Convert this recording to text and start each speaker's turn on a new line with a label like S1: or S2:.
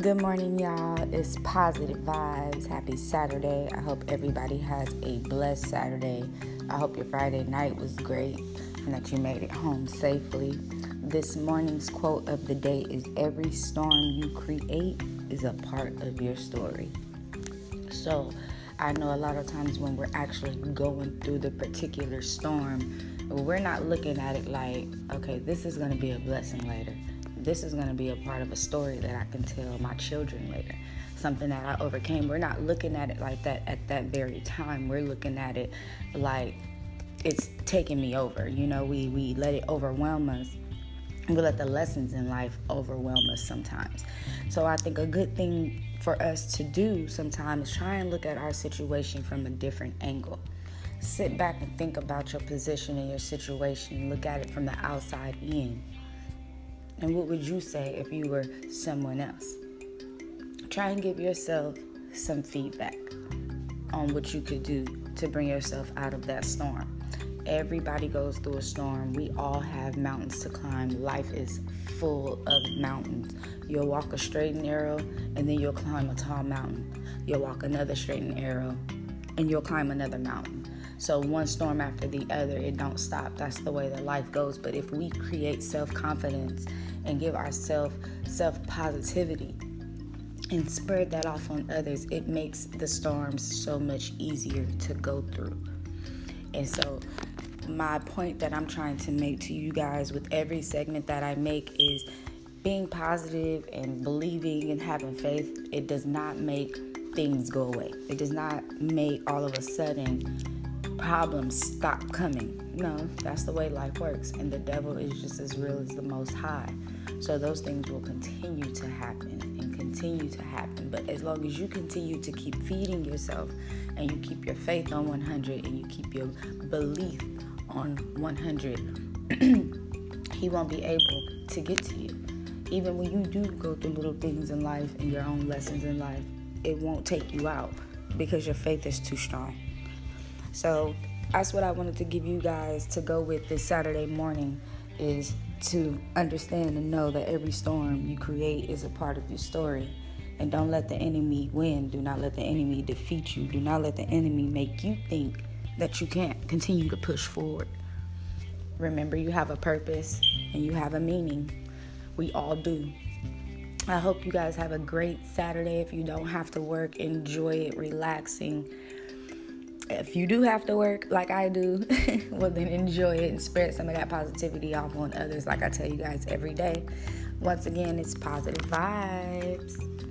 S1: Good morning, y'all. It's positive vibes. Happy Saturday. I hope everybody has a blessed Saturday. I hope your Friday night was great and that you made it home safely. This morning's quote of the day is Every storm you create is a part of your story. So, I know a lot of times when we're actually going through the particular storm, we're not looking at it like, okay, this is going to be a blessing later this is going to be a part of a story that I can tell my children later. Something that I overcame. We're not looking at it like that at that very time. We're looking at it like it's taking me over. You know, we we let it overwhelm us. We let the lessons in life overwhelm us sometimes. So I think a good thing for us to do sometimes is try and look at our situation from a different angle. Sit back and think about your position in your situation. Look at it from the outside in and what would you say if you were someone else? Try and give yourself some feedback on what you could do to bring yourself out of that storm. Everybody goes through a storm. We all have mountains to climb. Life is full of mountains. You'll walk a straight and narrow, and then you'll climb a tall mountain. You'll walk another straight and narrow, and you'll climb another mountain. So one storm after the other, it don't stop. That's the way that life goes. But if we create self-confidence and give ourselves self-positivity and spread that off on others, it makes the storms so much easier to go through. And so my point that I'm trying to make to you guys with every segment that I make is being positive and believing and having faith, it does not make things go away. It does not make all of a sudden problems stop coming. No, that's the way life works. And the devil is just as real as the most high. So those things will continue to happen and continue to happen. But as long as you continue to keep feeding yourself and you keep your faith on 100 and you keep your belief on 100, he won't be able to get to you. Even when you do go through little things in life and your own lessons in life, it won't take you out because your faith is too strong. So that's what I wanted to give you guys to go with this Saturday morning is to understand and know that every storm you create is a part of your story. And don't let the enemy win. Do not let the enemy defeat you. Do not let the enemy make you think that you can't continue to push forward. Remember, you have a purpose and you have a meaning. We all do. I hope you guys have a great Saturday. If you don't have to work, enjoy it, relaxing if you do have to work like I do, well, then enjoy it and spread some of that positivity off on others, like I tell you guys every day. Once again, it's positive vibes.